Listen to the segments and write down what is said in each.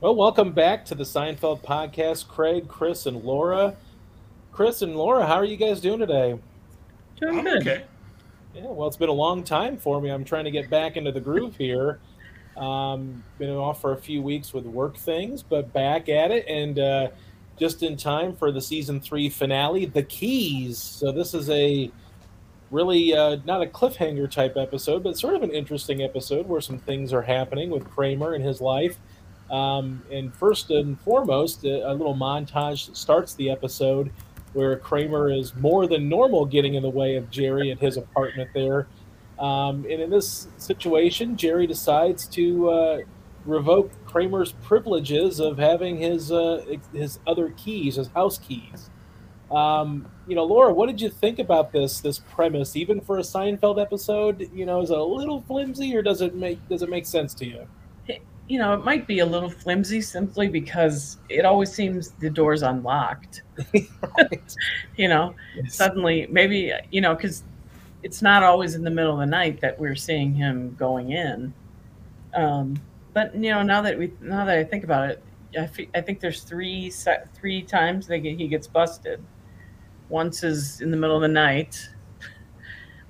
Well, welcome back to the Seinfeld podcast, Craig, Chris, and Laura. Chris and Laura, how are you guys doing today? Doing I'm good. Okay. Yeah, well, it's been a long time for me. I'm trying to get back into the groove here. Um, been off for a few weeks with work things, but back at it and uh, just in time for the season three finale, The Keys. So this is a really uh, not a cliffhanger type episode, but sort of an interesting episode where some things are happening with Kramer and his life. Um, and first and foremost, a, a little montage starts the episode where Kramer is more than normal getting in the way of Jerry at his apartment there. Um, and in this situation, Jerry decides to uh, revoke Kramer's privileges of having his uh, his other keys, his house keys. Um, you know, Laura, what did you think about this this premise? Even for a Seinfeld episode, you know, is it a little flimsy, or does it make does it make sense to you? You know, it might be a little flimsy simply because it always seems the door's unlocked. you know, yes. suddenly maybe, you know, because it's not always in the middle of the night that we're seeing him going in. Um, but you know, now that we now that I think about it, I, f- I think there's three three times that he gets busted. Once is in the middle of the night,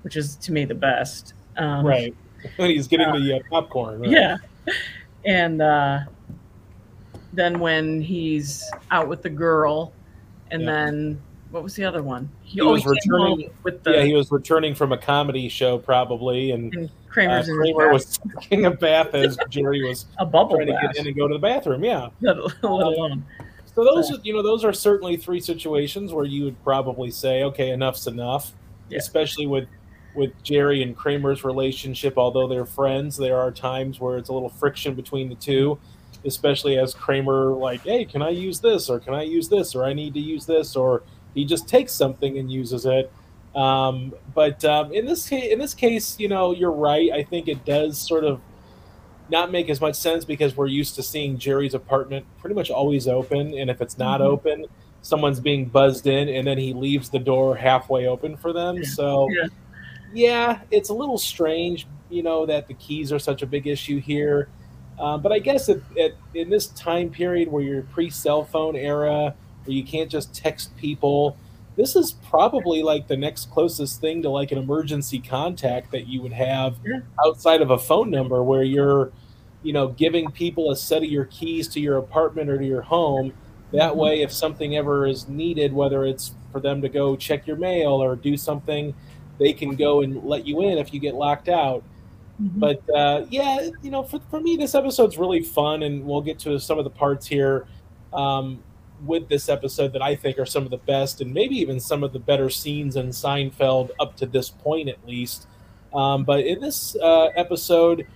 which is to me the best. Um, right when he's getting uh, the uh, popcorn. Right? Yeah, and uh, then when he's out with the girl, and yeah. then what was the other one? He, he was returning with the yeah. He was returning from a comedy show probably, and, and Kramer's uh, Kramer was taking a bath as Jerry was a bubble trying bath. to get in and go to the bathroom. Yeah, let, alone. So those, are, you know, those are certainly three situations where you would probably say, okay, enough's enough. Yeah. Especially with with Jerry and Kramer's relationship, although they're friends, there are times where it's a little friction between the two, especially as Kramer like, "Hey, can I use this or can I use this or I need to use this or he just takes something and uses it." Um, but um, in this case, in this case, you know, you're right. I think it does sort of not make as much sense because we're used to seeing Jerry's apartment pretty much always open, and if it's not mm-hmm. open, someone's being buzzed in, and then he leaves the door halfway open for them. So. Yeah yeah, it's a little strange, you know, that the keys are such a big issue here. Um, but I guess at, at, in this time period where you're pre cell phone era, where you can't just text people, this is probably like the next closest thing to like an emergency contact that you would have outside of a phone number where you're, you know, giving people a set of your keys to your apartment or to your home. That mm-hmm. way, if something ever is needed, whether it's for them to go check your mail or do something, they can go and let you in if you get locked out. Mm-hmm. But uh, yeah, you know, for, for me, this episode's really fun, and we'll get to some of the parts here um, with this episode that I think are some of the best, and maybe even some of the better scenes in Seinfeld up to this point, at least. Um, but in this uh, episode,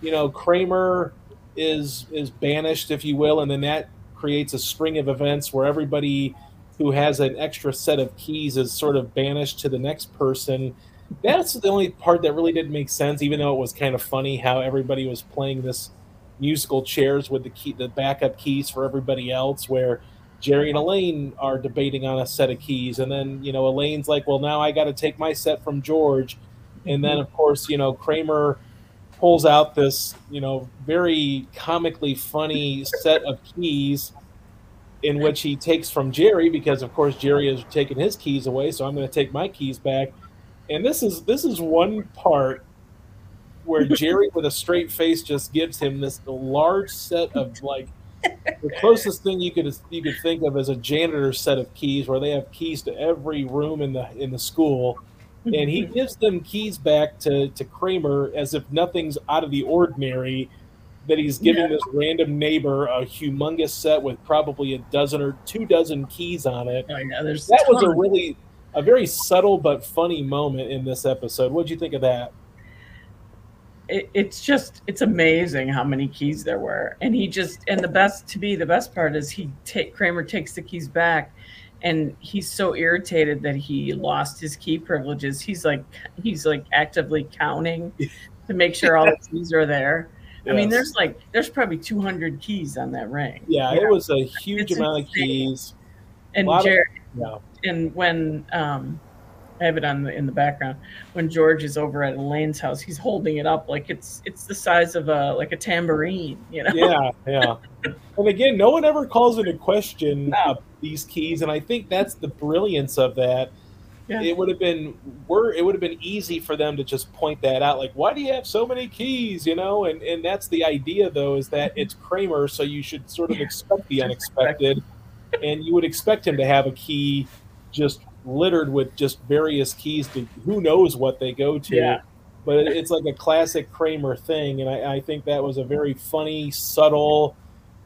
you know, Kramer is is banished, if you will, and then that creates a string of events where everybody who has an extra set of keys is sort of banished to the next person. That's the only part that really didn't make sense, even though it was kind of funny how everybody was playing this musical chairs with the key, the backup keys for everybody else, where Jerry and Elaine are debating on a set of keys, and then you know Elaine's like, "Well, now I got to take my set from George," and then of course you know Kramer pulls out this you know very comically funny set of keys in which he takes from Jerry because of course Jerry has taken his keys away, so I'm going to take my keys back. And this is this is one part where Jerry with a straight face just gives him this large set of like the closest thing you could you could think of as a janitor set of keys where they have keys to every room in the in the school and he gives them keys back to to Kramer as if nothing's out of the ordinary that he's giving yeah. this random neighbor a humongous set with probably a dozen or two dozen keys on it. Oh, yeah, there's that was a really a very subtle but funny moment in this episode. What'd you think of that? It, it's just it's amazing how many keys there were, and he just and the best to be the best part is he take Kramer takes the keys back, and he's so irritated that he lost his key privileges. He's like he's like actively counting to make sure all the keys are there Yes. I mean, there's like there's probably 200 keys on that ring. Yeah, yeah. it was a huge it's amount insane. of keys. And Jared, of, yeah. and when um, I have it on the, in the background. When George is over at Elaine's house, he's holding it up like it's it's the size of a like a tambourine, you know. Yeah, yeah. and again, no one ever calls into question no. uh, these keys, and I think that's the brilliance of that. Yeah. It would have been were it would have been easy for them to just point that out, like, why do you have so many keys? You know, and and that's the idea though, is that it's Kramer, so you should sort of yeah. expect the unexpected, and you would expect him to have a key just littered with just various keys to who knows what they go to. Yeah. But it's like a classic Kramer thing, and I, I think that was a very funny, subtle,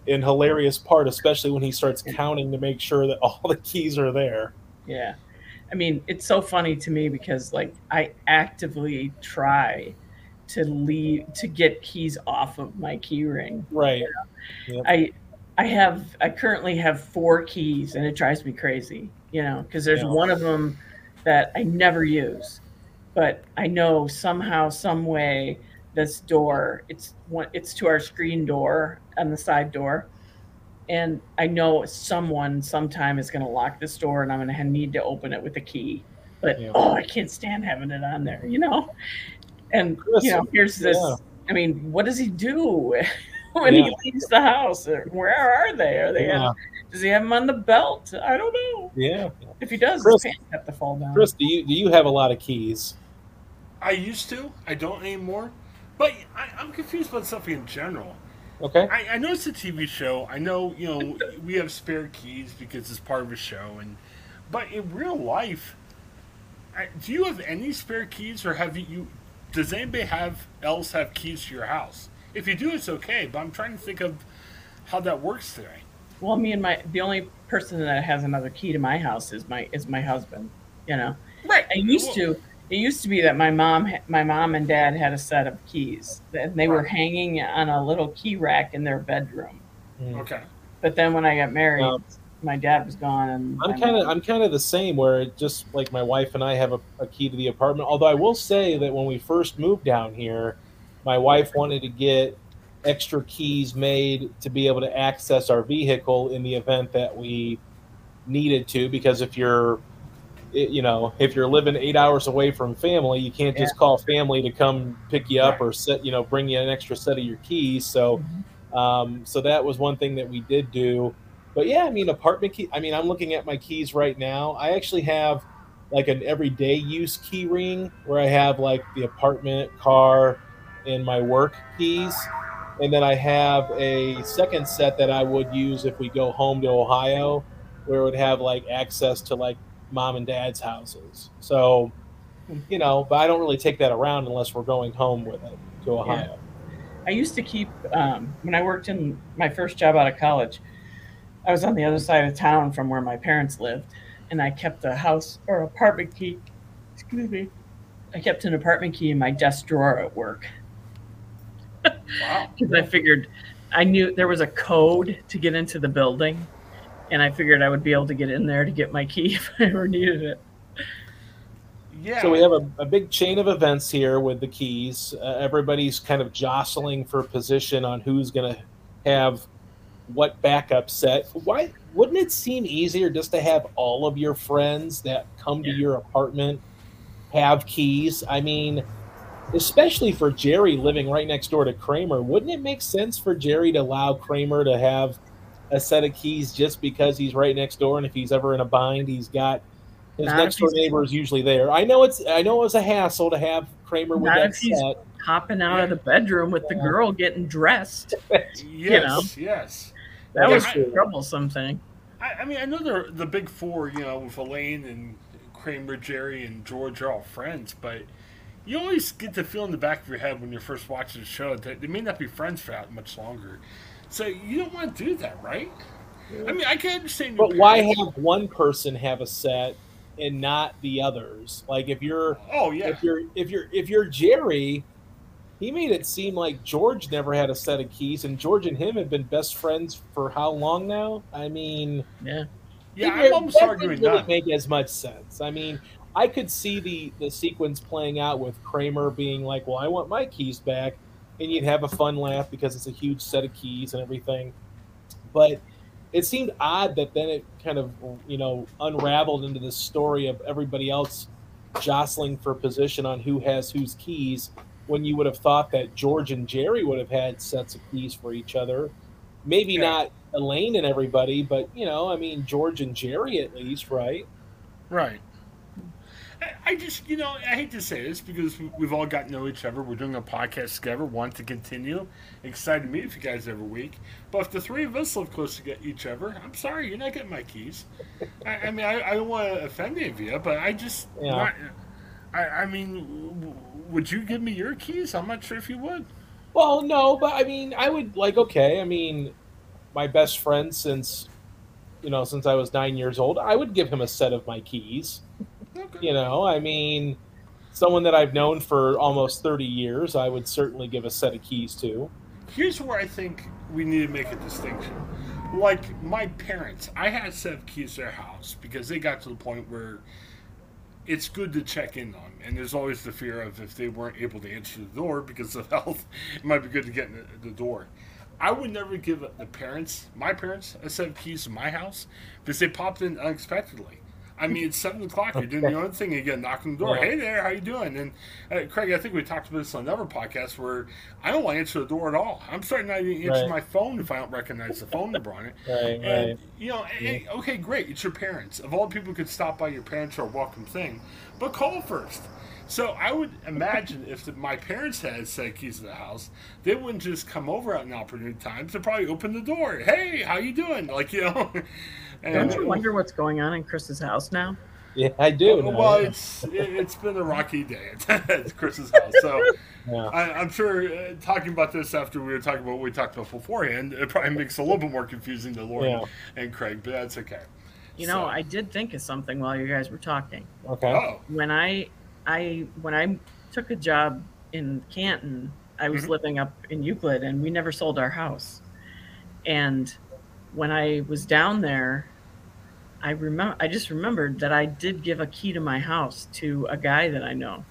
and hilarious part, especially when he starts counting to make sure that all the keys are there. Yeah. I mean, it's so funny to me because like I actively try to leave to get keys off of my key ring. Right. You know? yep. I I have I currently have four keys and it drives me crazy you know, because there's yeah. one of them that I never use, but I know somehow, some way, this door it's one it's to our screen door and the side door, and I know someone sometime is going to lock this door, and I'm going to need to open it with a key. But yeah. oh, I can't stand having it on there, you know. And you know, here's this. Yeah. I mean, what does he do? when yeah. he leaves the house. Where are they? Are they? Yeah. does he have them on the belt? I don't know. Yeah. If he does, Chris, his pants have to fall down. Chris, do you do you have a lot of keys? I used to. I don't anymore. But I, am confused about stuff in general. Okay. I, I know it's a TV show. I know you know we have spare keys because it's part of a show, and but in real life, I, do you have any spare keys, or have you, you? Does anybody have else have keys to your house? If you do, it's okay. But I'm trying to think of how that works today. Well, me and my the only person that has another key to my house is my is my husband. You know, right? I used to. It used to be that my mom, my mom and dad had a set of keys, and they were hanging on a little key rack in their bedroom. Mm. Okay. But then when I got married, um, my dad was gone, and I'm kind of I'm kind of the same. Where just like my wife and I have a, a key to the apartment. Although I will say that when we first moved down here, my wife wanted to get extra keys made to be able to access our vehicle in the event that we needed to because if you're you know if you're living eight hours away from family you can't just yeah. call family to come pick you up or set you know bring you an extra set of your keys so mm-hmm. um, so that was one thing that we did do but yeah i mean apartment key i mean i'm looking at my keys right now i actually have like an everyday use key ring where i have like the apartment car and my work keys. And then I have a second set that I would use if we go home to Ohio, where it would have like access to like mom and dad's houses. So, you know, but I don't really take that around unless we're going home with it to Ohio. Yeah. I used to keep, um, when I worked in my first job out of college, I was on the other side of town from where my parents lived, and I kept a house or apartment key. Excuse me. I kept an apartment key in my desk drawer at work. Because I figured I knew there was a code to get into the building, and I figured I would be able to get in there to get my key if I ever needed it. Yeah. So we have a, a big chain of events here with the keys. Uh, everybody's kind of jostling for position on who's going to have what backup set. Why wouldn't it seem easier just to have all of your friends that come to your apartment have keys? I mean, especially for Jerry living right next door to Kramer, wouldn't it make sense for Jerry to allow Kramer to have a set of keys just because he's right next door, and if he's ever in a bind, he's got his not next door neighbor is usually there. I know it's I know it was a hassle to have Kramer with that set. Hopping out of the bedroom with the girl getting dressed. yes, you know? yes. That yeah, was I, troublesome thing. I, I mean, I know the the big four, you know, with Elaine and Kramer, Jerry, and George are all friends, but you always get the feel in the back of your head when you're first watching the show that they may not be friends for that much longer. So you don't want to do that, right? Yeah. I mean, I can understand. But why have one person have a set and not the others? Like if you're, oh yeah, if you're if you're if you're Jerry, he made it seem like George never had a set of keys, and George and him have been best friends for how long now? I mean, yeah. Yeah, I'm almost arguing that. Make as much sense. I mean, I could see the the sequence playing out with Kramer being like, "Well, I want my keys back," and you'd have a fun laugh because it's a huge set of keys and everything. But it seemed odd that then it kind of you know unraveled into this story of everybody else jostling for position on who has whose keys when you would have thought that George and Jerry would have had sets of keys for each other. Maybe yeah. not Elaine and everybody, but you know, I mean George and Jerry at least, right? Right. I just, you know, I hate to say this because we've all got to know each other. We're doing a podcast together, want to continue. Excited to meet with you guys every week. But if the three of us live close to each other, I'm sorry, you're not getting my keys. I, I mean, I, I, don't want to offend any of you, but I just, yeah. Not, I, I mean, would you give me your keys? I'm not sure if you would. Well, no, but I mean, I would like. Okay, I mean, my best friend since, you know, since I was nine years old, I would give him a set of my keys. Okay. You know, I mean, someone that I've known for almost thirty years, I would certainly give a set of keys to. Here's where I think we need to make a distinction. Like my parents, I had a set of keys to their house because they got to the point where it's good to check in on. And there's always the fear of if they weren't able to answer the door because of health, it might be good to get in the, the door. I would never give the parents, my parents, a set of keys to my house because they popped in unexpectedly. I mean, it's seven o'clock. You're doing your own thing. You get a on the door. Yeah. Hey there, how you doing? And uh, Craig, I think we talked about this on another podcast where I don't want to answer the door at all. I'm starting not even answer right. my phone if I don't recognize the phone number on it. Right, and, right. You know, yeah. hey, okay, great. It's your parents. Of all people who could stop by your parents are a welcome thing, but call first. So I would imagine if the, my parents had set keys to the house, they wouldn't just come over at an opportune time. They'd probably open the door. Hey, how you doing? Like you know. And Don't you wonder what's going on in Chris's house now? Yeah, I do. Well, well it's it, has been a rocky day at Chris's house, so yeah. I, am sure uh, talking about this after we were talking about what we talked about beforehand, it probably makes it a little bit more confusing to Lauren yeah. and Craig, but that's okay. You know, I did think of something while you guys were talking. Okay. Oh. When I I when I took a job in Canton, I was mm-hmm. living up in Euclid, and we never sold our house. And when I was down there, I remember I just remembered that I did give a key to my house to a guy that I know.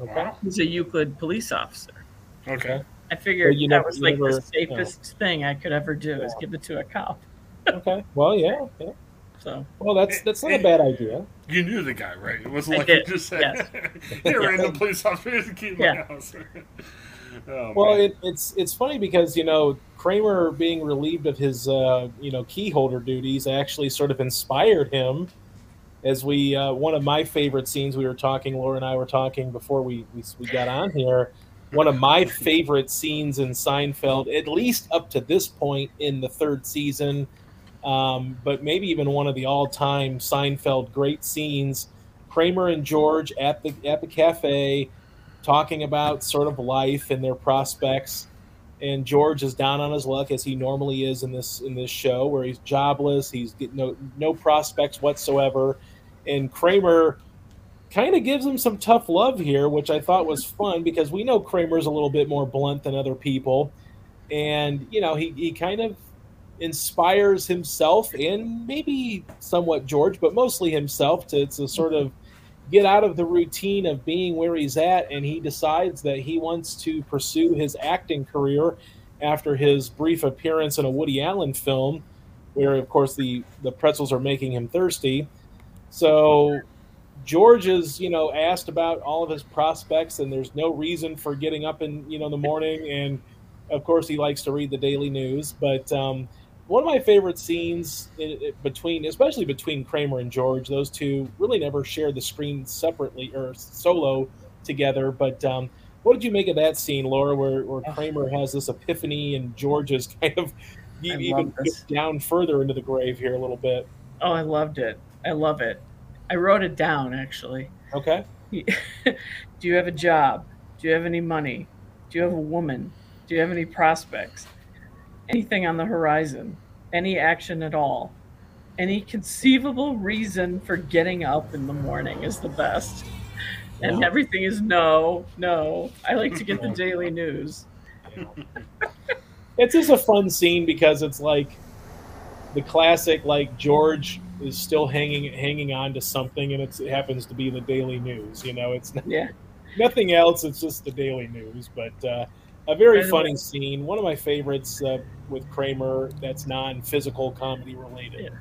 Okay. He's a Euclid police officer. Okay. I figured that never, was like never, the safest yeah. thing I could ever do is give it to a cop. okay. Well, yeah. yeah. So. Well, that's that's not a bad idea. You knew the guy, right? It wasn't I like did. you just said, yes. "Here, yes. random police officer, key to my yeah. house." Oh, well, it, it's it's funny because you know Kramer being relieved of his uh, you know key holder duties actually sort of inspired him. As we uh, one of my favorite scenes we were talking, Laura and I were talking before we we, we got on here. One of my favorite scenes in Seinfeld, at least up to this point in the third season, um, but maybe even one of the all-time Seinfeld great scenes. Kramer and George at the at the cafe, talking about sort of life and their prospects. And George is down on his luck as he normally is in this in this show, where he's jobless, he's getting no no prospects whatsoever, and Kramer kind of gives him some tough love here, which I thought was fun because we know Kramer's a little bit more blunt than other people, and you know he he kind of inspires himself and maybe somewhat George, but mostly himself to to sort of get out of the routine of being where he's at, and he decides that he wants to pursue his acting career after his brief appearance in a Woody Allen film, where of course the the pretzels are making him thirsty. So George is, you know, asked about all of his prospects, and there's no reason for getting up in you know the morning, and of course he likes to read the daily news, but. Um, one of my favorite scenes between, especially between Kramer and George, those two really never shared the screen separately or solo together. But um, what did you make of that scene, Laura, where, where Kramer has this epiphany and George is kind of even down further into the grave here a little bit? Oh, I loved it. I love it. I wrote it down actually. Okay. Do you have a job? Do you have any money? Do you have a woman? Do you have any prospects? Anything on the horizon, any action at all. Any conceivable reason for getting up in the morning is the best. And yeah. everything is no, no. I like to get the daily news. it's just a fun scene because it's like the classic like George is still hanging hanging on to something and it happens to be the daily news. You know, it's not, yeah. nothing else. It's just the daily news. But uh, a very funny scene. One of my favorites uh, with Kramer that's non-physical comedy related.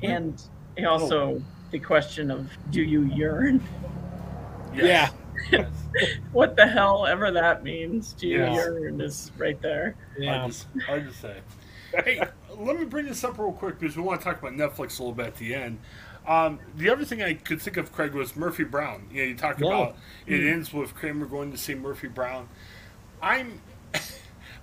Yeah. And also the question of do you yearn? Yes. Yeah. what the hell ever that means. Gee, Yeah. urine is right there. Yeah. Hard, to, hard to say. Hey, let me bring this up real quick because we want to talk about Netflix a little bit at the end. Um, the other thing I could think of, Craig, was Murphy Brown. You know, you talk Yeah. about it ends with Kramer going to see Murphy Brown. I'm,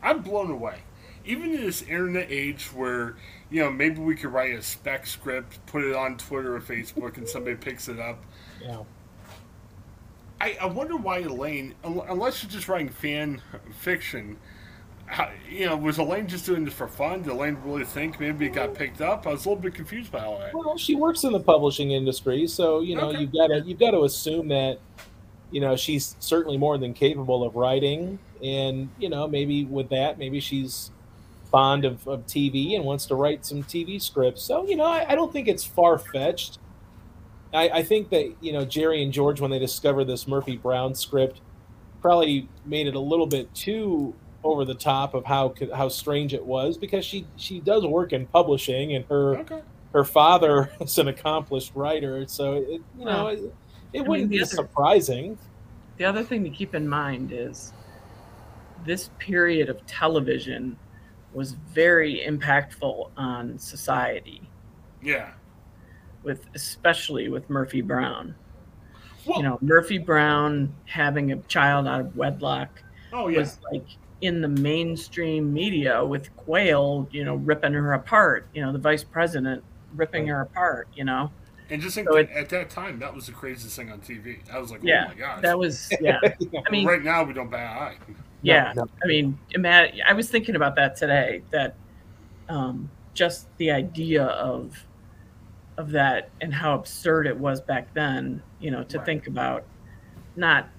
I'm blown away. Even in this internet age where you know maybe we could write a spec script, put it on Twitter or Facebook, and somebody picks it up. Yeah. I, I wonder why Elaine, unless you're just writing fan fiction, how, you know, was Elaine just doing this for fun? Did Elaine really think maybe it got picked up? I was a little bit confused by all that. Well, she works in the publishing industry, so you know Okay. you've got to you've got to assume that you know she's certainly more than capable of writing, and you know maybe with that, maybe she's fond of, of TV and wants to write some TV scripts. So you know, I, I don't think it's far fetched. I, I think that you know Jerry and George, when they discovered this Murphy Brown script, probably made it a little bit too over the top of how how strange it was because she she does work in publishing and her Okay. her father is an accomplished writer, so it you know Well, it, it mean, wouldn't the be other- surprising. The other thing to keep in mind is this period of television was very impactful on society, Yeah. with especially with Murphy Brown. Well, You know, Murphy Brown having a child out of wedlock oh yeah. was like in the mainstream media with Quayle, you know, ripping her apart. You know, the vice president ripping her apart. You know, and just think so it- at that time, that was the craziest thing on TV. I was like, yeah, oh my gosh. that was yeah. I mean, right now, we don't bat an eye. yeah. No, I mean, imagine, I was thinking about that today. That um, just the idea of of that and how absurd it was back then. You know, to Right. think about not.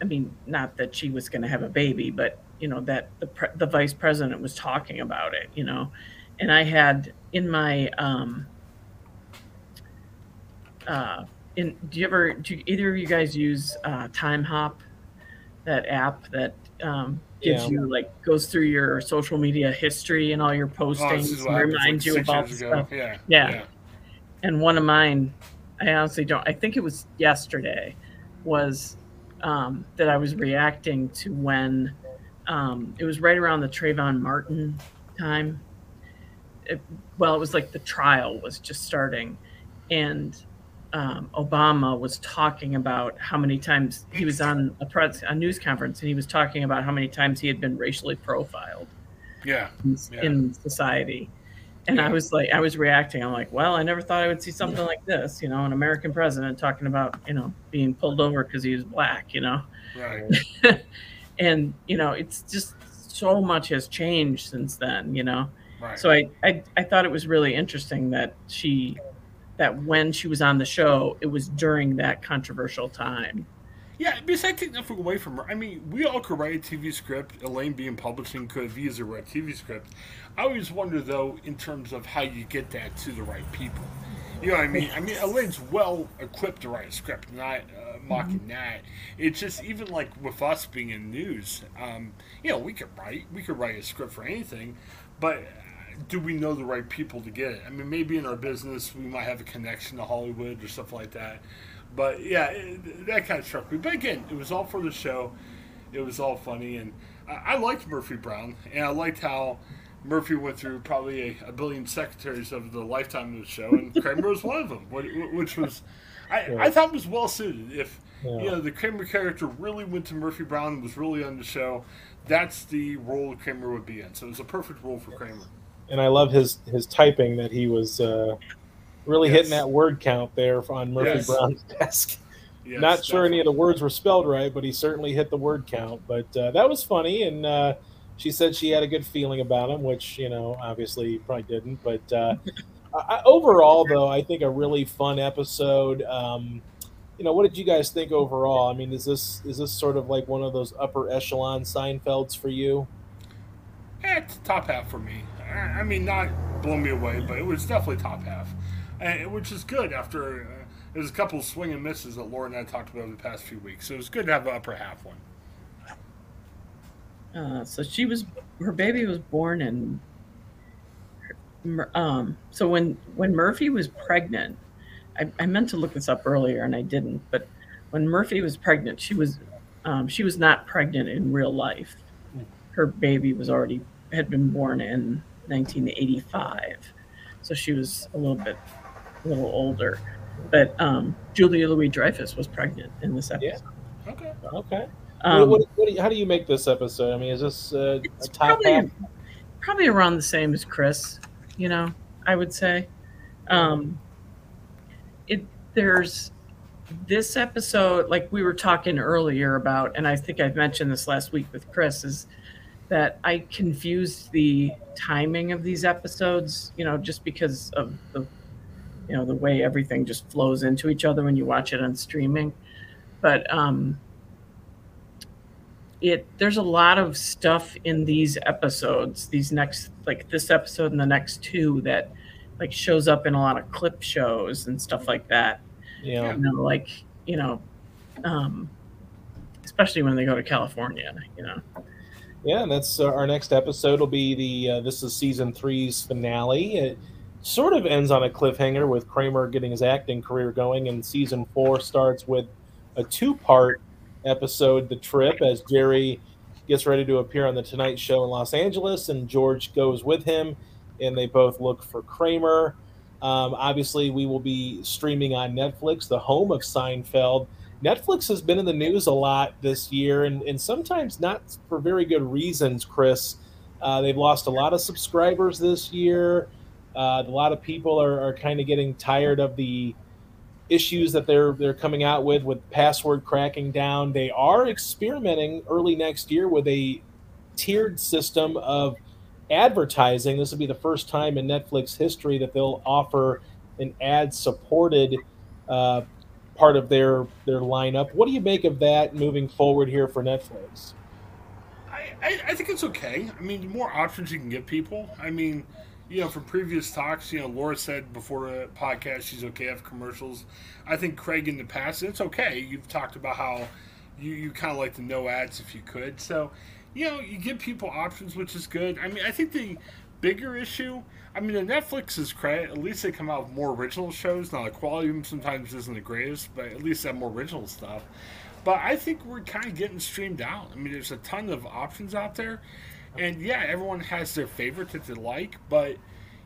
I mean, not that she was going to have a baby, but you know that the pre- the vice president was talking about it. You know, and I had in my um, uh, in do you ever do either of you guys use uh, Timehop, that app that um, gives Yeah. you like goes through your social media history and all your Oh, postings is and reminds like, you about stuff. ago. Yeah. Yeah. And one of mine, I honestly don't. I think it was yesterday, was um, that I was reacting to when um, it was right around the Trayvon Martin time. It, well, it was like the trial was just starting, and um, Obama was talking about how many times he was on a press a news conference, and he was talking about how many times he had been racially profiled Yeah. in, Yeah. in society. And I was like, I was reacting. I'm like, well, I never thought I would see something like this, you know, an American president talking about, you know, being pulled over because he was black, you know. Right. And, you know, it's just so much has changed since then, you know. Right. So I, I, I thought it was really interesting that she, that when she was on the show, it was during that controversial time. Yeah, because I take nothing away from her. I mean, we all could write a TV script. Elaine being publishing could have easily write a TV script. I always wonder, though, in terms of how you get that to the right people. You know what I mean? I mean, Elaine's well equipped to write a script, not uh, mocking that. It's just even like with us being in news, um, you know, we could write, we could write a script for anything, but do we know the right people to get it? I mean, maybe in our business we might have a connection to Hollywood or stuff like that. But yeah, it, that kind of struck me. But again, it was all for the show. It was all funny, and I, I liked Murphy Brown, and I liked how Murphy went through probably a, a billion secretaries of the lifetime of the show, and Kramer was one of them, which was I, I thought was well suited. If Yeah. you know the Kramer character really went to Murphy Brown and was really on the show, that's the role Kramer would be in. So it was a perfect role for Kramer. And I love his his typing that he was uh, really Yes. hitting that word count there on Murphy Yes. Brown's desk. Yes, Not sure any of the words were spelled right, but he certainly hit the word count. But uh, that was funny, and uh, she said she had a good feeling about him, which you know obviously he probably didn't. But uh, I- overall, though, I think a really fun episode. Um, you know, what did you guys think overall? I mean, is this is this sort of like one of those upper echelon Seinfelds for you? Eh, it's top half for me. I mean, not blow me away, but it was definitely top half, and, which is good after. Uh, there's a couple of swing and misses that Laura and I talked about over the past few weeks, so it was good to have the upper half one. Uh, so she was her baby was born in um so when when Murphy was pregnant I, I meant to look this up earlier and I didn't but when Murphy was pregnant, she was um, she was not pregnant in real life. Her baby was already had been born in 1985, so she was a little bit a little older. But um, Julia Louis-Dreyfus was pregnant in this episode. Yeah. Okay. Okay. Um, what, what, what do you, how do you make this episode? I mean, is this uh, a top probably, half? Probably around the same as Chris. You know, I would say. Um, it there's this episode, like we were talking earlier about, and I think I've mentioned this last week with Chris, is that I confused the timing of these episodes. You know, just because of the you know the way everything just flows into each other when you watch it on streaming. But um it there's a lot of stuff in these episodes these next like this episode and the next two that like shows up in a lot of clip shows and stuff like that. Yeah. You know like you know um especially when they go to california you know yeah and that's uh, our next episode will be the uh, this is season three's finale it sort of ends on a cliffhanger with kramer getting his acting career going and season four starts with a two-part episode, The Trip, as Jerry gets ready to appear on the Tonight Show in Los Angeles, and George goes with him, and they both look for Kramer. Um, obviously, we will be streaming on Netflix, the home of Seinfeld. Netflix has been in the news a lot this year, and, and sometimes not for very good reasons, Chris. Uh, they've lost a lot of subscribers this year. Uh, a lot of people are, are kind of getting tired of the issues that they're they're coming out with with password cracking down. They are experimenting early next year with a tiered system of advertising. This will be the first time in Netflix history that they'll offer an ad supported uh, part of their their lineup. What do you make of that moving forward here for Netflix? I, I, I think it's okay. I mean, the more options you can give people. I mean, you know, from previous talks, you know, Laura said before the podcast she's okay with commercials. I think Craig in the past, it's okay. You've talked about how you, you kind of like the no ads if you could. So, you know, you give people options, which is good. I mean, I think the bigger issue, I mean, the Netflix is credit. At least they come out with more original shows. Now, the quality sometimes isn't the greatest, but at least they have more original stuff. But I think we're kind of getting streamed out. I mean, there's a ton of options out there. And yeah, everyone has their favorite that they like, but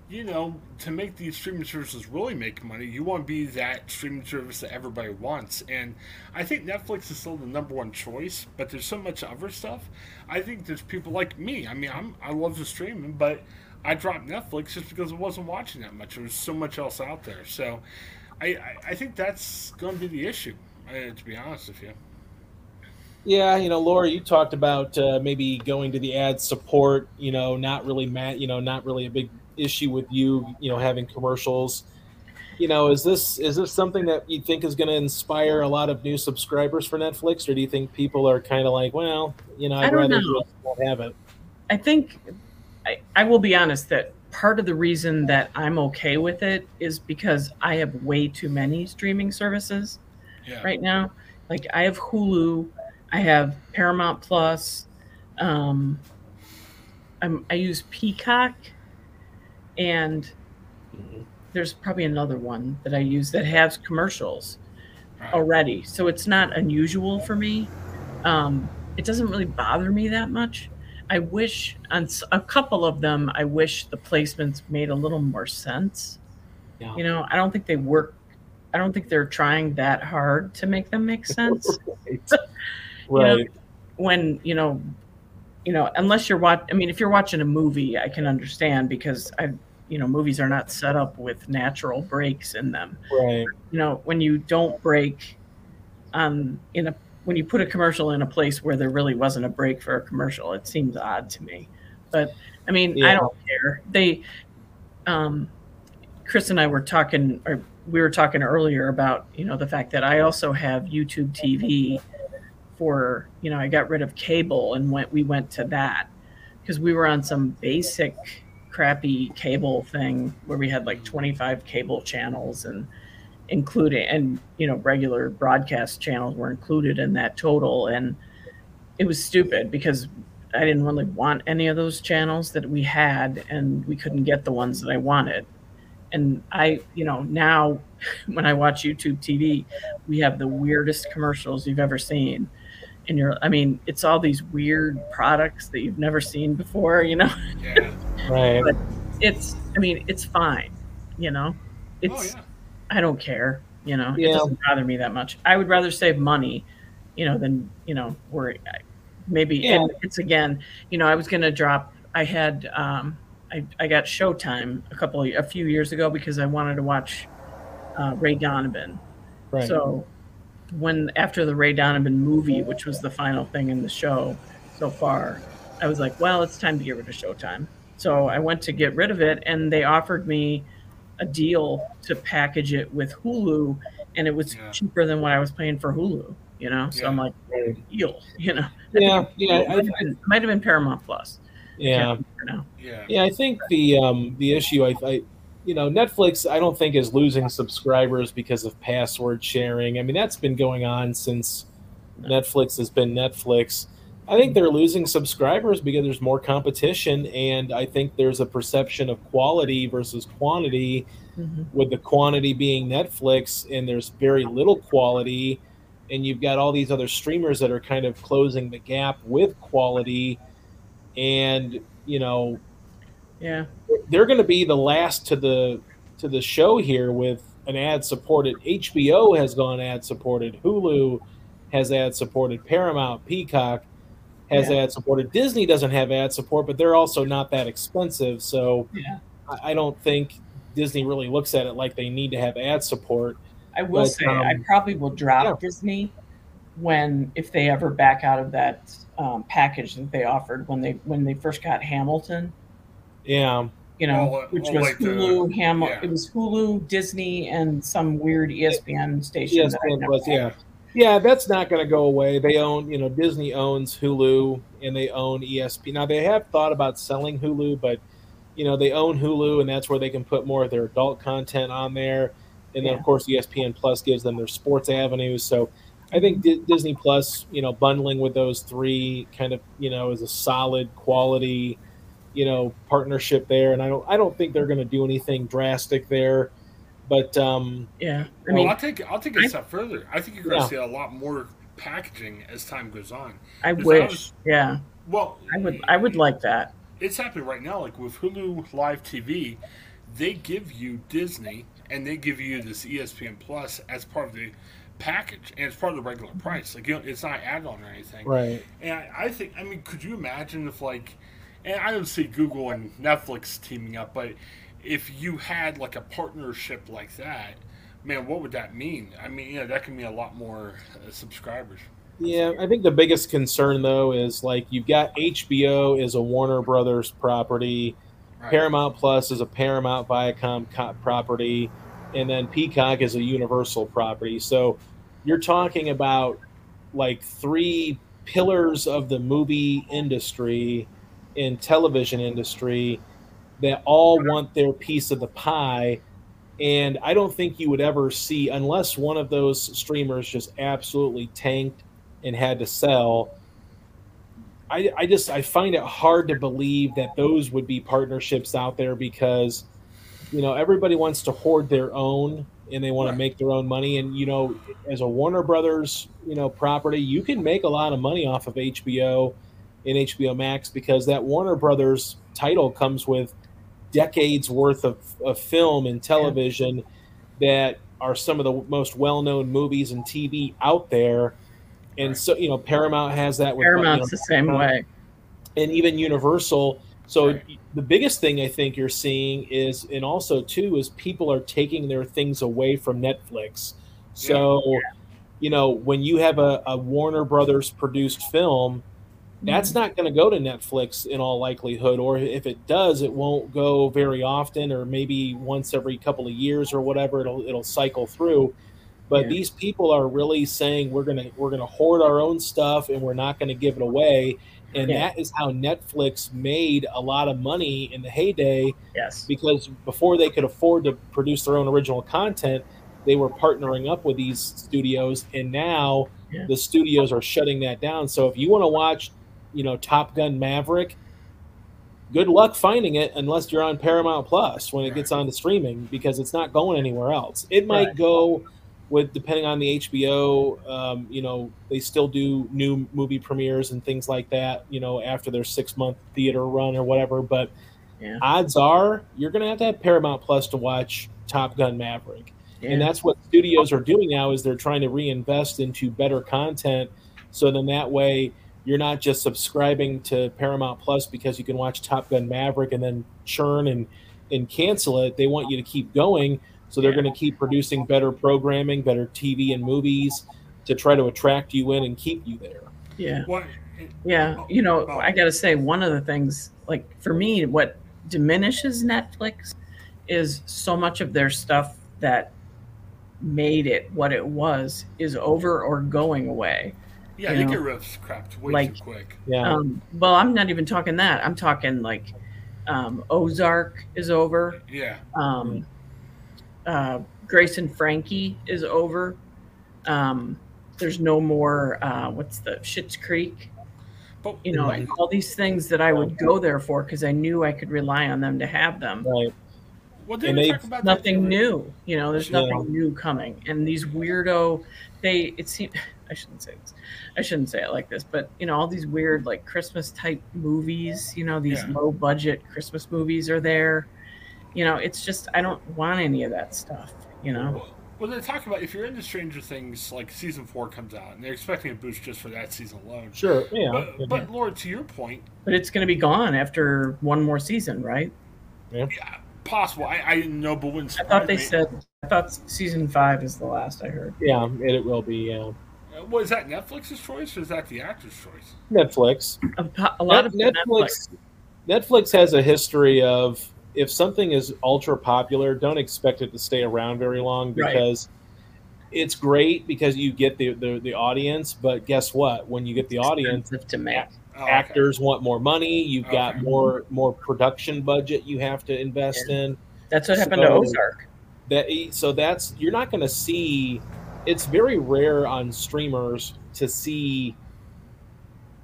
you know, to make these streaming services really make money, you want to be that streaming service that everybody wants. And I think Netflix is still the number one choice, but there's so much other stuff. I think there's people like me. I mean, I'm I love the streaming, but I dropped Netflix just because I wasn't watching that much. There was so much else out there. So I I, I think that's going to be the issue. Uh, to be honest with you. Yeah, you know, Laura, you talked about uh, maybe going to the ad support. You know, not really, mat, you know, not really a big issue with you. You know, having commercials. You know, is this is this something that you think is going to inspire a lot of new subscribers for Netflix, or do you think people are kind of like, well, you know, I'd rather know. not have it? I think I, I will be honest that part of the reason that I'm okay with it is because I have way too many streaming services yeah. right now. Like I have Hulu, I have Paramount Plus. Um, i use Peacock, and mm-hmm. there's probably another one that I use that has commercials already. So it's not unusual for me. Um, it doesn't really bother me that much. I wish on a couple of them, I wish the placements made a little more sense. Yeah. You know, I don't think they work. I don't think they're trying that hard to make them make sense. right. You know, when you know, you know, unless you're watch. I mean, if you're watching a movie, I can understand because I, you know, movies are not set up with natural breaks in them. Right. You know, when you don't break, um, in a when you put a commercial in a place where there really wasn't a break for a commercial, it seems odd to me. But I mean, yeah. I don't care. They, um, Chris and I were talking, or we were talking earlier about, you know, the fact that I also have YouTube TV for you know I got rid of cable and went we went to that because we were on some basic crappy cable thing where we had like 25 cable channels and including and you know regular broadcast channels were included in that total and it was stupid because I didn't really want any of those channels that we had and we couldn't get the ones that I wanted and I, you know, now when I watch YouTube TV, we have the weirdest commercials you've ever seen. And you're, I mean, it's all these weird products that you've never seen before, you know? Yeah. right. But it's, I mean, it's fine, you know? Oh, it's, oh, yeah. I don't care, you know? Yeah. It doesn't bother me that much. I would rather save money, you know, than, you know, worry. Maybe, Yeah. and it's again, you know, I was going to drop, I had, um, I, I got Showtime a couple a few years ago because I wanted to watch uh, Ray Donovan. right. So when after the Ray Donovan movie, which was the final thing in the show so far, I was like, well, it's time to get rid of Showtime. So I went to get rid of it, and they offered me a deal to package it with Hulu, and it was Yeah. cheaper than what I was paying for Hulu. You know, so I'm like, deal. You know, yeah, yeah, it might have been, might have been Paramount Plus. yeah. Now. Yeah. Yeah, I think the um, the issue, I, I, you know, Netflix, I don't think is losing subscribers because of password sharing. I mean, that's been going on since Netflix has been Netflix. I think they're losing subscribers because there's more competition, and I think there's a perception of quality versus quantity. Mhm. With the quantity being Netflix, and there's very little quality, and you've got all these other streamers that are kind of closing the gap with quality, and you know Yeah. they're going to be the last to the to the show here with an ad supported HBO has gone ad supported Hulu has ad supported Paramount Peacock has Yeah. ad supported Disney doesn't have ad support but they're also not that expensive so Yeah. I, I don't think Disney really looks at it like they need to have ad support I will But, say I um, probably will drop yeah. Disney when if they ever back out of that um, package that they offered when they when they first got Hamilton. yeah You know, Oh, uh, which oh, was like the- Hulu, Hamil. yeah. It was Hulu, Disney, and some weird ESPN station. yes that I never was yeah yeah that's not going to go away. They own you know Disney owns Hulu and they own ESPN now they have thought about selling Hulu but you know they own Hulu and that's where they can put more of their adult content on there. And then Yeah. of course ESPN Plus gives them their sports avenues. So I think D- Disney Plus you know bundling with those three kind of you know is a solid quality you know partnership there. And I don't I don't think they're going to do anything drastic there but um Yeah, I Well, mean, I'll take I'll take it I- a step further. I think you're going to Yeah. see a lot more packaging as time goes on. I if I wish. was- yeah, Well, I would. I would like that. it's happening right now. Like with Hulu Live TV, they give you Disney and they give you this ESPN Plus as part of the package, and it's part of the regular price. Like you know, it's not add on or anything. right And I, I think, I mean, could you imagine if like, and I don't see Google and Netflix teaming up, but if you had like a partnership like that, man, what would that mean? I mean, you know, that can mean a lot more uh, subscribers. Yeah, I think the biggest concern though is like you've got HBO is a Warner Brothers property, Right. Paramount Plus is a Paramount Viacom co- property, and then Peacock is a Universal property. So you're talking about like three pillars of the movie industry and television industry that all want their piece of the pie. And I don't think you would ever see, unless one of those streamers just absolutely tanked and had to sell. I, I just I find it hard to believe that those would be partnerships out there because you know everybody wants to hoard their own and they want Right. to make their own money and you know as a Warner Brothers you know property you can make a lot of money off of HBO and HBO Max because that Warner Brothers title comes with decades worth of, of film and television that are some of the most well-known movies and TV out there and so you know Paramount has that with Paramount's you the same Paramount- way. and even Universal. So Right. the biggest thing I think you're seeing is, and also too, is people are taking their things away from Netflix. So, you know, when you have a, a Warner Brothers produced film, that's Mm-hmm. not going to go to Netflix in all likelihood, or if it does, it won't go very often, or maybe once every couple of years or whatever. It'll it'll cycle through. But Yeah. these people are really saying we're gonna we're gonna hoard our own stuff and we're not going to give it away, and Yeah. that is how Netflix made a lot of money in the heyday Yes. because before they could afford to produce their own original content, they were partnering up with these studios, and now Yeah. the studios are shutting that down. So if you want to watch, you know, Top Gun Maverick, good luck finding it unless you're on Paramount Plus when it gets on the streaming because it's not going anywhere else. It might right. go with depending on the HBO. Um, you know, they still do new movie premieres and things like that. You know, after their six month theater run or whatever. But yeah. odds are you're going to have to have Paramount Plus to watch Top Gun Maverick. Yeah. And that's what studios are doing now is they're trying to reinvest into better content so then that way you're not just subscribing to Paramount Plus because you can watch Top Gun Maverick and then churn and and cancel it. They want you to keep going, so they're yeah. going to keep producing better programming, better TV and movies to try to attract you in and keep you there. Yeah. What? Yeah, oh, you know, oh. I got to say one of the things like for me what diminishes Netflix is so much of their stuff that made it what it was is over or going away. Yeah, you, you get rid of crap way like, too quick. Yeah. Um, well, I'm not even talking that. I'm talking like um, Ozark is over. Yeah. Um, uh, Grace and Frankie is over. Um, there's no more. Uh, what's the Schitt's Creek? But, you know, right. all these things that I would go there for because I knew I could rely on them to have them. Right. Well, they, they talk about nothing new. You know, there's yeah. nothing new coming, and these weirdo. They it seems I shouldn't say this. I shouldn't say it like this, but you know, all these weird like Christmas type movies, you know, these yeah. low budget Christmas movies are there. You know, it's just I don't want any of that stuff, you know. Well, well they're about if you're into Stranger Things, like season four comes out, and they're expecting a boost just for that season alone. Sure, yeah. But, but Lord, to your point, but it's going to be gone after one more season, right? Yeah. yeah possible. I, I didn't know, but when I thought they me. said, I thought season five is the last I heard. Yeah, it, it will be. Yeah. Uh, was that Netflix's choice or is that the actor's choice? Netflix. A, a lot Net, of Netflix. Netflix has a history of if something is ultra popular, don't expect it to stay around very long because right. it's great because you get the, the, the audience, but guess what? When you get the audience, to make. Oh, okay. actors want more money. You've okay. got more more production budget you have to invest yeah. in. That's what happened so, to Ozark. That so that's you're not going to see it's very rare on streamers to see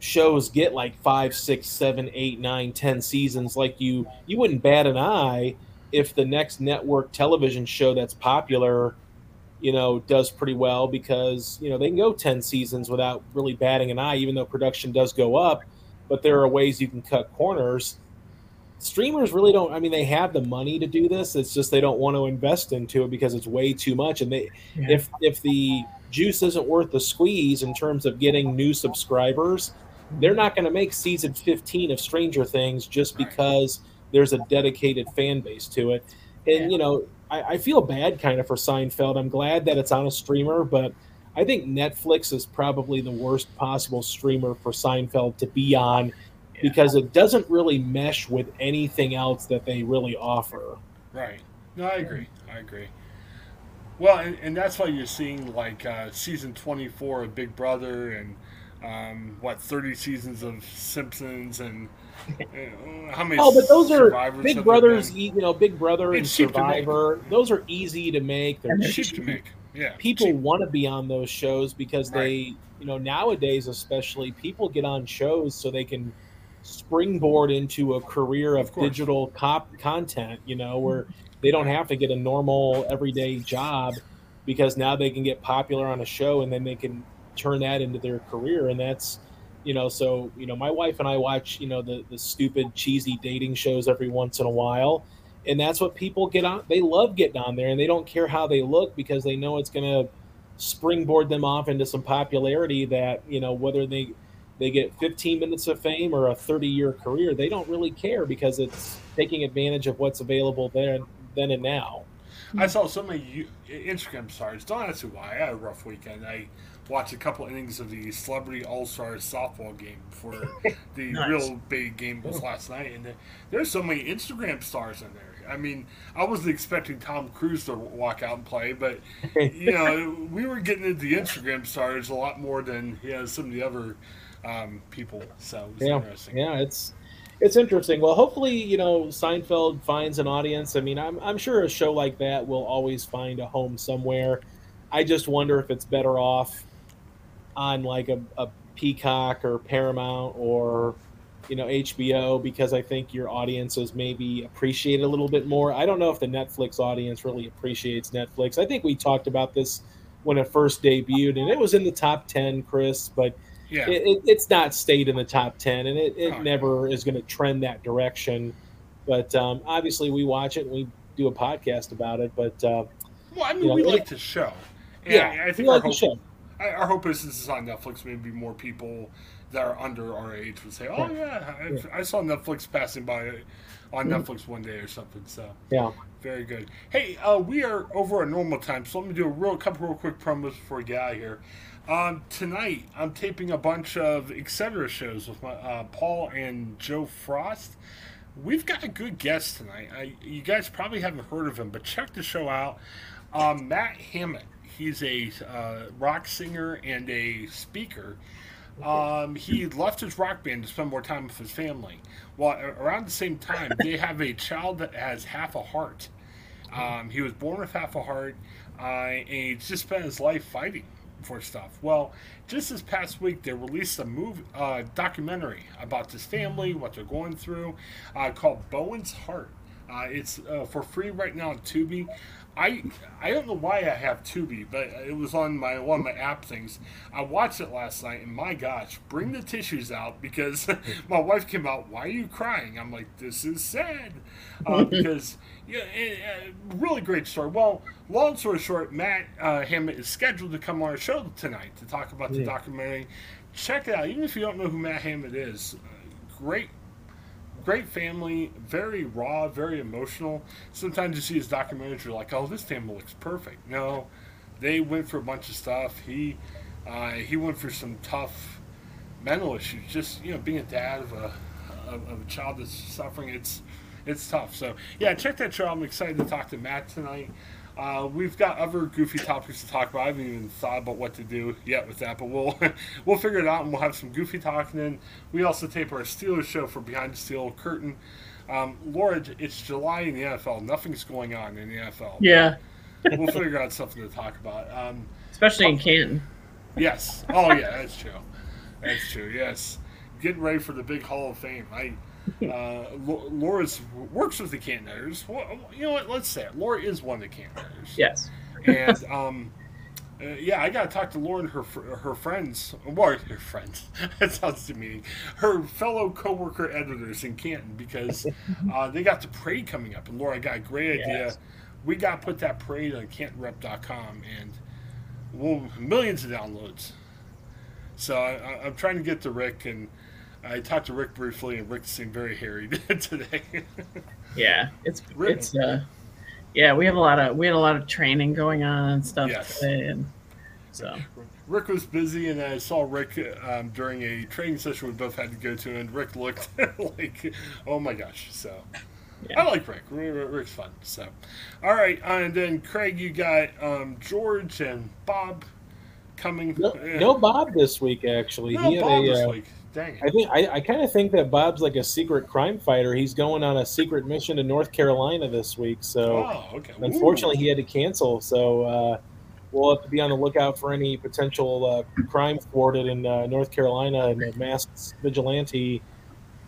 shows get like five, six, seven, eight, nine, ten seasons. Like you, you wouldn't bat an eye if the next network television show that's popular, you know, does pretty well because you know they can go ten seasons without really batting an eye, even though production does go up. But there are ways you can cut corners streamers really don't i mean they have the money to do this it's just they don't want to invest into it because it's way too much and they yeah. if if the juice isn't worth the squeeze in terms of getting new subscribers they're not going to make season 15 of stranger things just because there's a dedicated fan base to it and yeah. you know I, I feel bad kind of for seinfeld i'm glad that it's on a streamer but I think Netflix is probably the worst possible streamer for Seinfeld to be on because it doesn't really mesh with anything else that they really offer. Right. No, I agree. I agree. Well, and, and that's why you're seeing like uh, season 24 of Big Brother and um, what 30 seasons of Simpsons and uh, how many? Oh, but those are Big Brothers. You know, Big Brother and Survivor. Those are easy to make. They're cheap, cheap to make. Yeah, people want to be on those shows because right. they, you know, nowadays especially, people get on shows so they can springboard into a career of, of digital cop content, you know, where they don't have to get a normal everyday job because now they can get popular on a show and then they can turn that into their career. And that's, you know, so, you know, my wife and I watch, you know, the, the stupid, cheesy dating shows every once in a while. And that's what people get on. They love getting on there and they don't care how they look because they know it's going to springboard them off into some popularity that, you know, whether they, they get 15 minutes of fame or a 30 year career, they don't really care because it's taking advantage of what's available there then and now. I saw so many Instagram stars. Don't ask me why. I had a rough weekend. I watched a couple innings of the Celebrity All Stars softball game before the nice. real big game was oh. last night, and there's so many Instagram stars in there. I mean, I wasn't expecting Tom Cruise to walk out and play, but you know, we were getting into the Instagram stars a lot more than you know some of the other um, people. So it yeah, interesting. Yeah, it's it's interesting. Well, hopefully, you know, Seinfeld finds an audience. I mean, I'm I'm sure a show like that will always find a home somewhere. I just wonder if it's better off on like a, a Peacock or Paramount or you know HBO because I think your audiences maybe appreciate it a little bit more. I don't know if the Netflix audience really appreciates Netflix. I think we talked about this when it first debuted, and it was in the top ten, Chris, but yeah. it, it, it's not stayed in the top ten, and it, it oh, never is going to trend that direction. But um, obviously, we watch it and we do a podcast about it. But uh, well, I mean, you know, we like to show. yeah, I think our like hope, our hope is this is on Netflix. Maybe more people that are under our age would say, "Oh yeah, I, I saw Netflix passing by on mm-hmm. Netflix one day or something." So yeah, very good. Hey, uh, we are over our normal time, so let me do a real couple real quick promos before we get out of here. Um, tonight, I'm taping a bunch of etc. shows with my uh, Paul and Joe Frost. We've got a good guest tonight. I, you guys probably haven't heard of him, but check the show out. Um, Matt Hammitt. He's a uh, rock singer and a speaker. Um, he left his rock band to spend more time with his family. Well, around the same time, they have a child that has half a heart. Um, he was born with half a heart, uh, and he's just spent his life fighting for stuff. Well, just this past week, they released a movie, uh, documentary about this family, what they're going through, uh, called Bowen's Heart. Uh, it's uh, for free right now on Tubi. I I don't know why I have Tubi, but it was on my one of my app things. I watched it last night, and my gosh, bring the tissues out because my wife came out. Why are you crying? I'm like, this is sad uh, because yeah, it, uh, really great story. Well, long story short, Matt uh, Hammitt is scheduled to come on our show tonight to talk about the yeah. documentary. Check it out, even if you don't know who Matt Hammitt is. Uh, great great family, very raw, very emotional. Sometimes you see his documentaries, you're like, oh, this family looks perfect. No, they went for a bunch of stuff. He uh, he went for some tough mental issues. Just you know, being a dad of a of, of a child that's suffering, it's it's tough. So yeah, check that show. I'm excited to talk to Matt tonight. Uh, we've got other goofy topics to talk about. I haven't even thought about what to do yet with that, but we'll we'll figure it out and we'll have some goofy talking. And we also tape our Steelers show for Behind the Steel Curtain. Um, Laura, it's July in the NFL. Nothing's going on in the NFL. Yeah, we'll figure out something to talk about. Um, Especially in Canton. Yes. Oh yeah, that's true. That's true. Yes. Getting ready for the big Hall of Fame. I uh, Laura's works with the Cantoners. Well, you know what? Let's say it. Laura is one of the Cantoners. Yes. and um, uh, yeah, I got to talk to Laura and her her friends. Well, her friends. that sounds demeaning. Her fellow coworker editors in Canton because uh, they got the parade coming up, and Laura got a great yes. idea. We got to put that parade on CantonRep.com, and well, millions of downloads. So I, I'm trying to get to Rick and I talked to Rick briefly, and Rick seemed very harried today. yeah, it's Rick. it's uh, yeah, we have a lot of we had a lot of training going on and stuff yes. today, and so Rick was busy, and I saw Rick um, during a training session we both had to go to, and Rick looked like, oh my gosh, so. Yeah. I like Rick. Rick's fun. So, all right, and then Craig, you got um, George and Bob coming. No, no Bob this week. Actually, no he had Bob a, this uh, week. Dang I think I, I kind of think that Bob's like a secret crime fighter. He's going on a secret mission to North Carolina this week. So oh, okay. unfortunately, he had to cancel. So uh, we'll have to be on the lookout for any potential uh, crime thwarted in uh, North Carolina and a masked vigilante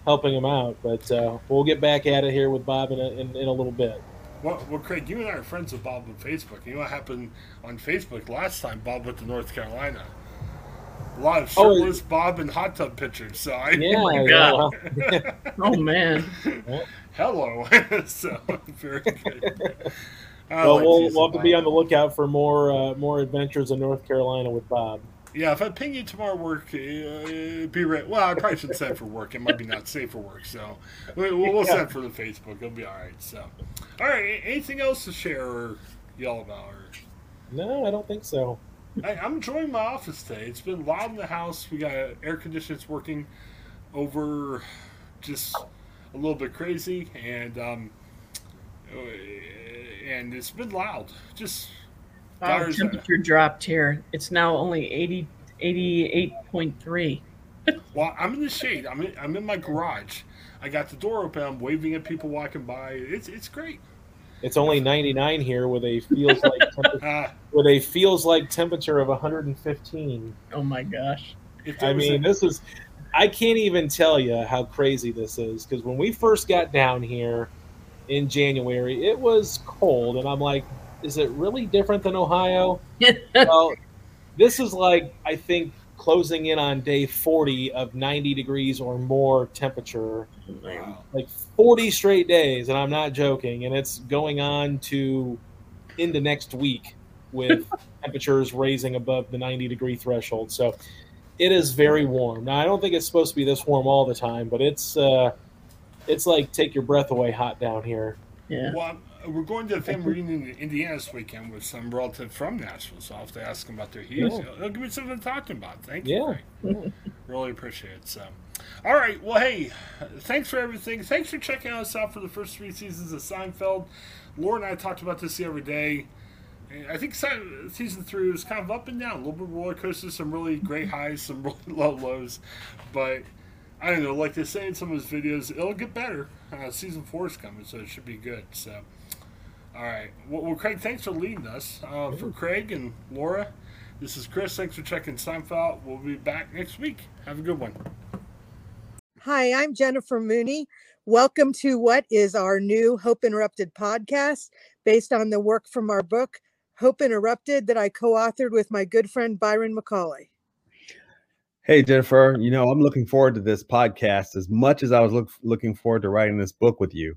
helping him out. But uh, we'll get back at it here with Bob in a, in, in a little bit. Well, well, Craig, you and I are friends with Bob on Facebook. You know what happened on Facebook last time Bob went to North Carolina? A lot of oh, shirtless oh, Bob and hot tub pictures. So I, yeah, oh my god, yeah. oh man, hello. so very good. well, like we'll, we'll have to be on the lookout for more uh, more adventures in North Carolina with Bob. Yeah, if I ping you tomorrow work, uh, be ready. Well, I probably should send for work. It might be not safe for work, so we'll, we'll yeah. send for the Facebook. It'll be all right. So, all right. Anything else to share or yell about? Or... No, I don't think so. I, am enjoying my office today. It's been loud in the house. We got air conditioners working over just a little bit crazy, and um, and it's been loud. Just our temperature dropped here. It's now only 80, 88.3. well, I'm in the shade. I'm in, I'm in my garage. I got the door open. I'm waving at people walking by. It's it's great. It's only 99 here with a feels like temperature, with a feels like temperature of 115. Oh my gosh! I mean, a, this is I can't even tell you how crazy this is because when we first got down here in January, it was cold, and I'm like, is it really different than Ohio? well, this is like I think closing in on day 40 of 90 degrees or more temperature. Wow. Like 40 straight days, and I'm not joking. And it's going on to into next week with temperatures raising above the 90 degree threshold. So it is very warm. Now I don't think it's supposed to be this warm all the time, but it's uh, it's like take your breath away hot down here. Yeah. Well, we're going to a family reunion in Indiana this weekend with some relative from Nashville, so I'll have to ask them about their heels. Yeah. They'll give me something to talk about. Thank you. Yeah. really appreciate it. So, all right. Well, hey, thanks for everything. Thanks for checking us out for the first three seasons of Seinfeld. Laura and I talked about this the other day. I think season three was kind of up and down, a little bit roller coaster, some really great highs, some really low lows. But I don't know, like they say in some of his videos, it'll get better. Uh, season four is coming, so it should be good. So, all right. Well, well Craig, thanks for leading us. Uh, for Craig and Laura, this is Chris. Thanks for checking Seinfeld. We'll be back next week. Have a good one. Hi, I'm Jennifer Mooney. Welcome to what is our new Hope Interrupted podcast based on the work from our book, Hope Interrupted, that I co authored with my good friend Byron McCauley. Hey, Jennifer, you know, I'm looking forward to this podcast as much as I was look, looking forward to writing this book with you.